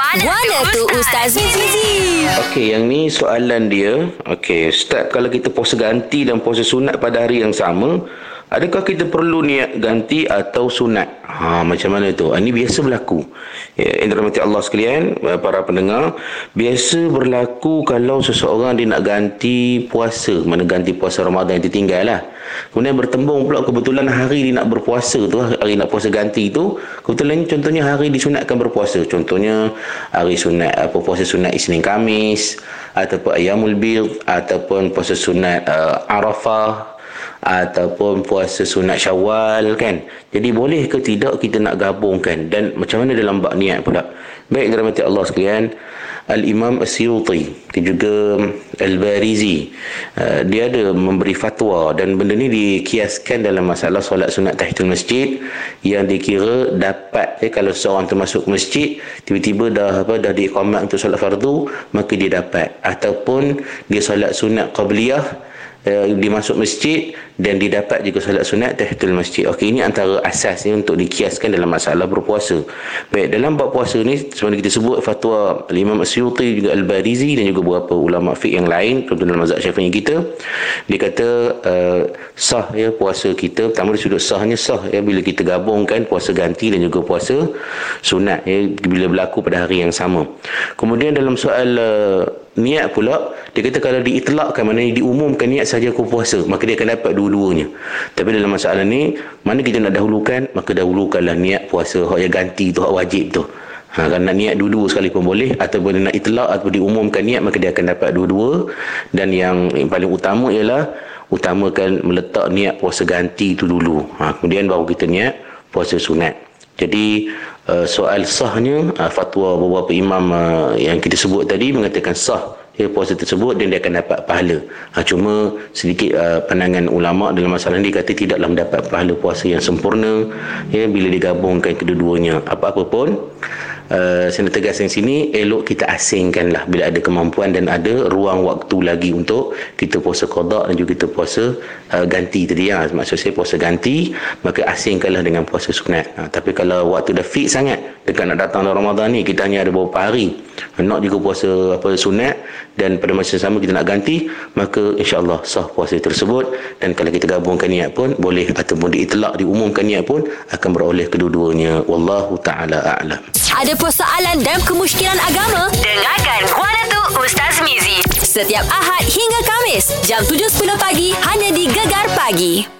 Guana tu Ustaz Mizi. Okey, yang ni soalan dia. Okey, Ustaz, kalau kita puasa ganti dan puasa sunat pada hari yang sama, adakah kita perlu niat ganti atau sunat? Ha, macam mana tu? Ini biasa berlaku. Ya, Allah sekalian, para pendengar, biasa berlaku kalau seseorang dia nak ganti puasa, mana ganti puasa Ramadan yang ditinggal lah. Kemudian bertembung pula kebetulan hari dia nak berpuasa tu, hari nak puasa ganti tu, kebetulan contohnya hari disunatkan berpuasa. Contohnya hari sunat apa puasa sunat Isnin Kamis ataupun Ayamul Bid ataupun puasa sunat uh, Arafah ataupun puasa sunat syawal kan? Jadi boleh ke tidak kita nak gabungkan? Dan macam mana dalam bab niat pula? Baik dirahmati Allah sekalian Al-Imam Asyuti dan juga Al-Barizi uh, dia ada memberi fatwa dan benda ni dikiaskan dalam masalah solat sunat tahiyatul masjid yang dikira dapat eh, kalau seorang termasuk masjid tiba-tiba dah apa dah diiqamat untuk solat fardu maka dia dapat. Ataupun dia solat sunat qabliyah uh, dia masuk masjid dan didapat juga salat sunat tahiyatul masjid. Okey ini antara asasnya untuk dikiaskan dalam masalah berpuasa. Baik dalam bab puasa ni sebenarnya kita sebut fatwa Imam Asyuti juga Al-Barizi dan juga beberapa ulama fiqh yang lain contoh dalam mazhab Syafi'i kita dia kata uh, sah ya puasa kita pertama dari sudut sahnya sah ya bila kita gabungkan puasa ganti dan juga puasa sunat ya bila berlaku pada hari yang sama. Kemudian dalam soal uh, niat pula dia kata kalau diitlakkan maknanya diumumkan niat saja aku puasa maka dia akan dapat dua-duanya. Tapi dalam masalah ni mana kita nak dahulukan? Maka dahulukanlah niat puasa hak yang ganti tu hak wajib tu. Ha, kalau nak niat dua-dua sekali pun boleh ataupun nak itlak ataupun diumumkan niat maka dia akan dapat dua-dua. Dan yang, yang paling utama ialah utamakan meletak niat puasa ganti itu dulu. Ha, kemudian baru kita niat puasa sunat jadi uh, soal sahnya uh, fatwa beberapa imam uh, yang kita sebut tadi mengatakan sah ya, puasa tersebut dan dia akan dapat pahala. Ha, cuma sedikit uh, pandangan ulama dalam masalah ini kata tidaklah mendapat pahala puasa yang sempurna ya bila digabungkan kedua-duanya. Apa-apa pun Uh, saya nak tegaskan sini elok kita asingkanlah bila ada kemampuan dan ada ruang waktu lagi untuk kita puasa qada dan juga kita puasa uh, ganti tadi. Ya maksud saya puasa ganti maka asingkanlah dengan puasa sunat. Uh, tapi kalau waktu dah fix sangat dekat nak datang dalam Ramadan ni kita hanya ada beberapa hari nak juga puasa apa sunat dan pada masa yang sama kita nak ganti maka insyaallah sah puasa tersebut. Dan kalau kita gabungkan niat pun boleh ataupun diitlak diumumkan niat pun akan beroleh kedua-duanya. Wallahu taala a'lam Ada persoalan dan kemusykilan agama? Dengarkan Guana tu Ustaz Mizi. Setiap Ahad hingga Kamis, jam 7.10 pagi, hanya di Gegar Pagi.